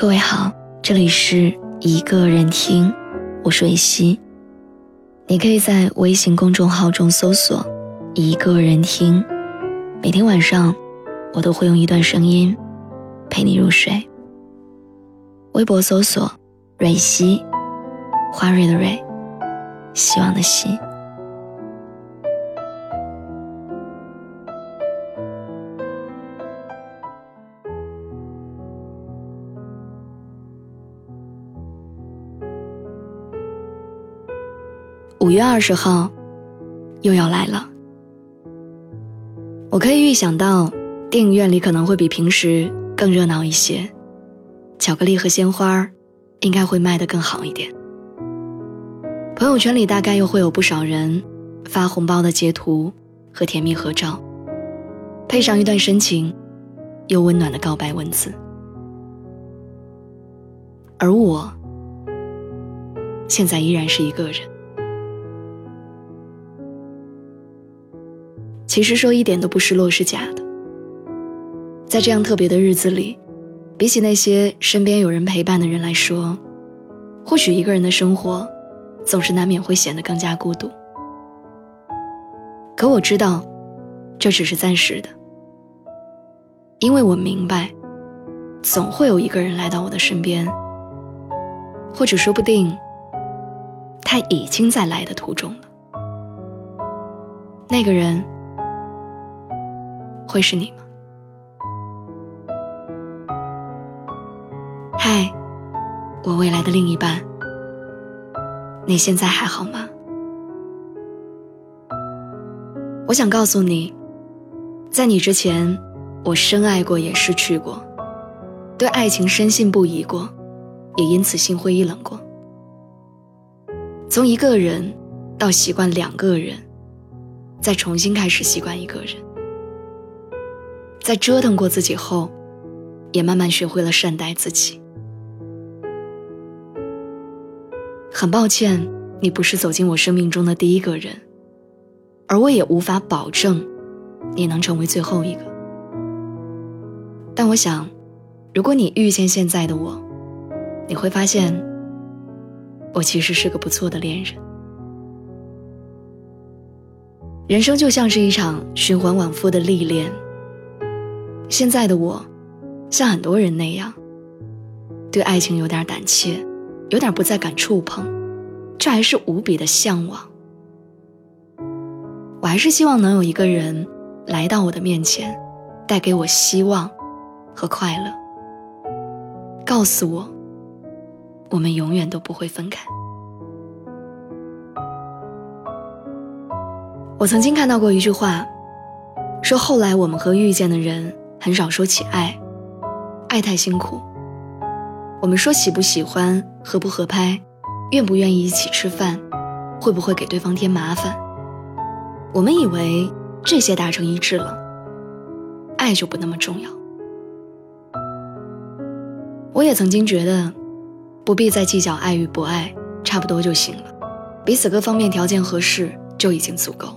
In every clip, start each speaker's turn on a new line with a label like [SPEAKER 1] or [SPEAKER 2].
[SPEAKER 1] 各位好，这里是一个人听，我是蕊希。你可以在微信公众号中搜索“一个人听”，每天晚上我都会用一段声音陪你入睡。微博搜索“蕊希”，花蕊的蕊，希望的希。五月二十号，又要来了。我可以预想到，电影院里可能会比平时更热闹一些，巧克力和鲜花应该会卖得更好一点。朋友圈里大概又会有不少人发红包的截图和甜蜜合照，配上一段深情又温暖的告白文字。而我，现在依然是一个人。其实说一点都不失落是假的。在这样特别的日子里，比起那些身边有人陪伴的人来说，或许一个人的生活，总是难免会显得更加孤独。可我知道，这只是暂时的，因为我明白，总会有一个人来到我的身边，或者说不定，他已经在来的途中了。那个人。会是你吗？嗨，我未来的另一半，你现在还好吗？我想告诉你，在你之前，我深爱过，也失去过，对爱情深信不疑过，也因此心灰意冷过。从一个人到习惯两个人，再重新开始习惯一个人。在折腾过自己后，也慢慢学会了善待自己。很抱歉，你不是走进我生命中的第一个人，而我也无法保证你能成为最后一个。但我想，如果你遇见现在的我，你会发现，我其实是个不错的恋人。人生就像是一场循环往复的历练。现在的我，像很多人那样，对爱情有点胆怯，有点不再敢触碰，却还是无比的向往。我还是希望能有一个人来到我的面前，带给我希望和快乐，告诉我，我们永远都不会分开。我曾经看到过一句话，说后来我们和遇见的人。很少说起爱，爱太辛苦。我们说喜不喜欢、合不合拍、愿不愿意一起吃饭，会不会给对方添麻烦？我们以为这些达成一致了，爱就不那么重要。我也曾经觉得，不必再计较爱与不爱，差不多就行了，彼此各方面条件合适就已经足够。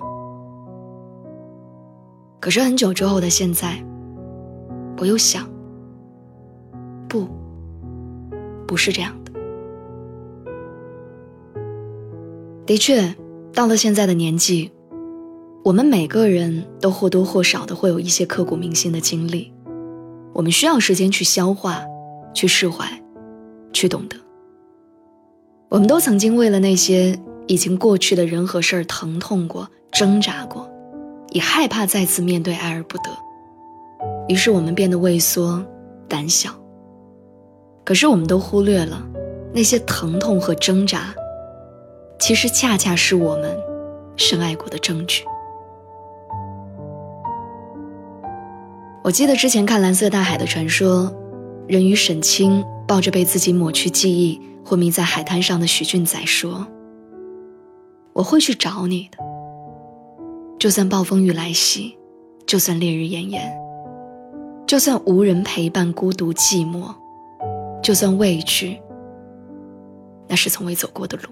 [SPEAKER 1] 可是很久之后的现在。我又想，不，不是这样的。的确，到了现在的年纪，我们每个人都或多或少的会有一些刻骨铭心的经历，我们需要时间去消化、去释怀、去懂得。我们都曾经为了那些已经过去的人和事儿疼痛过、挣扎过，也害怕再次面对爱而不得。于是我们变得畏缩、胆小。可是我们都忽略了，那些疼痛和挣扎，其实恰恰是我们深爱过的证据。我记得之前看《蓝色大海的传说》，人鱼沈清抱着被自己抹去记忆、昏迷在海滩上的许俊仔说：“我会去找你的，就算暴风雨来袭，就算烈日炎炎。”就算无人陪伴，孤独寂寞；就算畏惧，那是从未走过的路，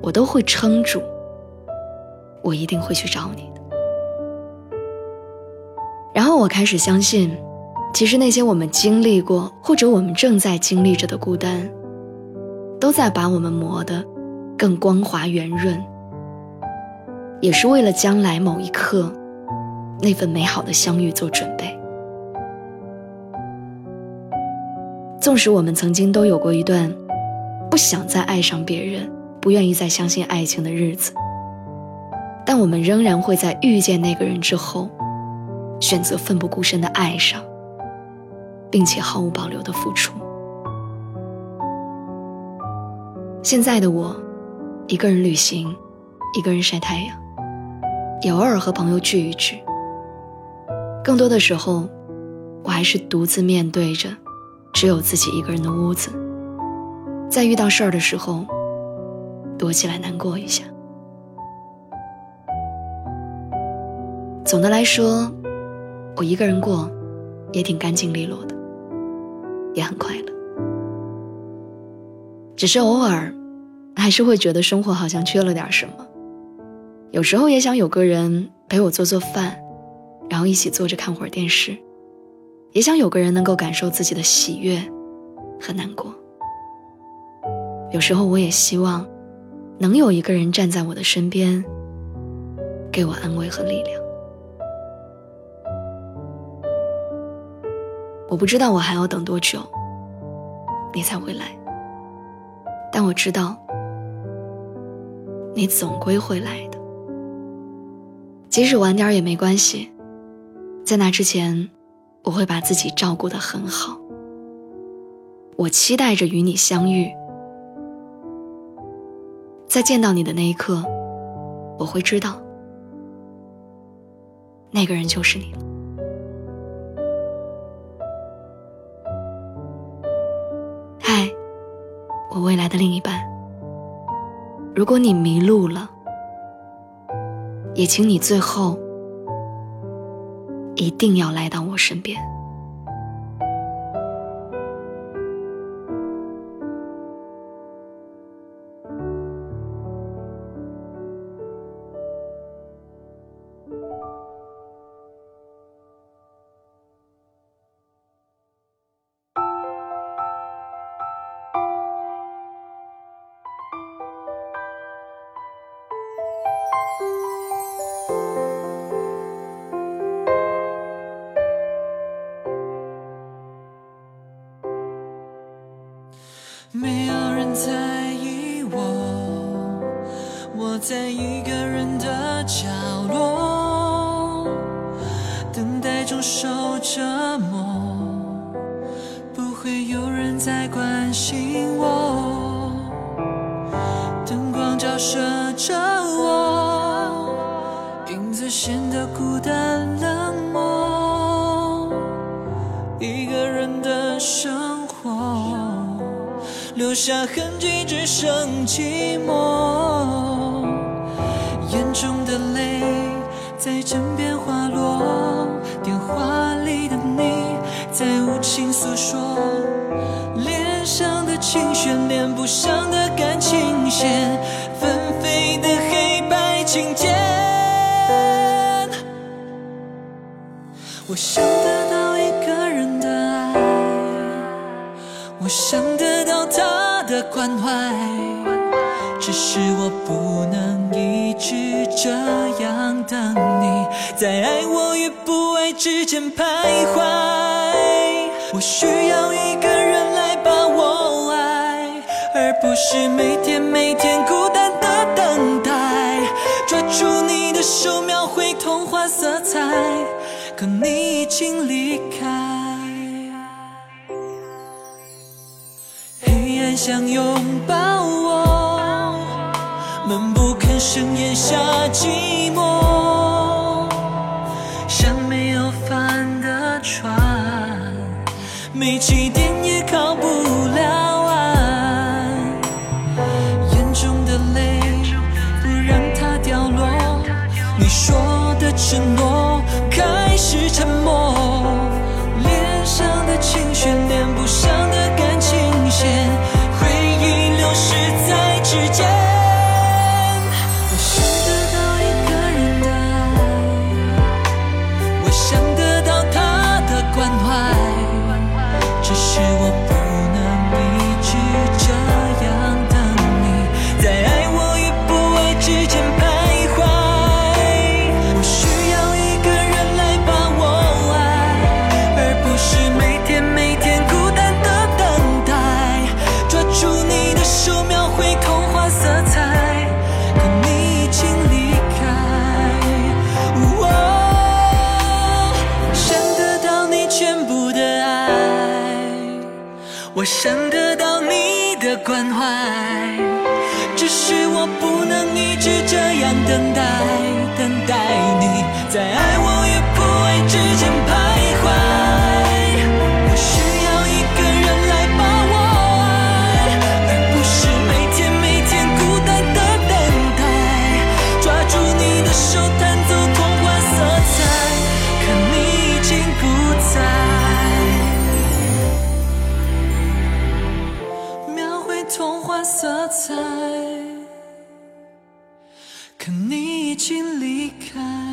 [SPEAKER 1] 我都会撑住。我一定会去找你的。然后我开始相信，其实那些我们经历过或者我们正在经历着的孤单，都在把我们磨得更光滑圆润，也是为了将来某一刻那份美好的相遇做准备。纵使我们曾经都有过一段不想再爱上别人、不愿意再相信爱情的日子，但我们仍然会在遇见那个人之后，选择奋不顾身的爱上。并且毫无保留的付出。现在的我，一个人旅行，一个人晒太阳，也偶尔和朋友聚一聚。更多的时候，我还是独自面对着只有自己一个人的屋子，在遇到事儿的时候，躲起来难过一下。总的来说，我一个人过，也挺干净利落的。也很快乐，只是偶尔，还是会觉得生活好像缺了点什么。有时候也想有个人陪我做做饭，然后一起坐着看会儿电视。也想有个人能够感受自己的喜悦和难过。有时候我也希望，能有一个人站在我的身边，给我安慰和力量。我不知道我还要等多久，你才会来。但我知道，你总归会来的。即使晚点也没关系，在那之前，我会把自己照顾得很好。我期待着与你相遇，在见到你的那一刻，我会知道，那个人就是你了。我未来的另一半，如果你迷路了，也请你最后一定要来到我身边。
[SPEAKER 2] 没有人在意我，我在一个人的角落，等待中受折磨，不会有人再关心我，灯光照射着我，影子显得孤单冷漠，一个人的生。留下痕迹，只剩寂寞。眼中的泪在枕边滑落，电话里的你在无情诉说，脸上的情绪，连不上的感情线，纷飞的黑白琴键。我想关怀，只是我不能一直这样等你，在爱我与不爱之间徘徊。我需要一个人来把我爱，而不是每天每天孤单的等待。抓住你的手，描绘童话色彩，可你已经离开。想拥抱我，闷不吭声咽下寂寞，像没有帆的船，没起点也靠不了岸。眼中的泪不让它掉落，你说的承诺开始沉默，是我想得到你的关怀。色彩可你已经离开。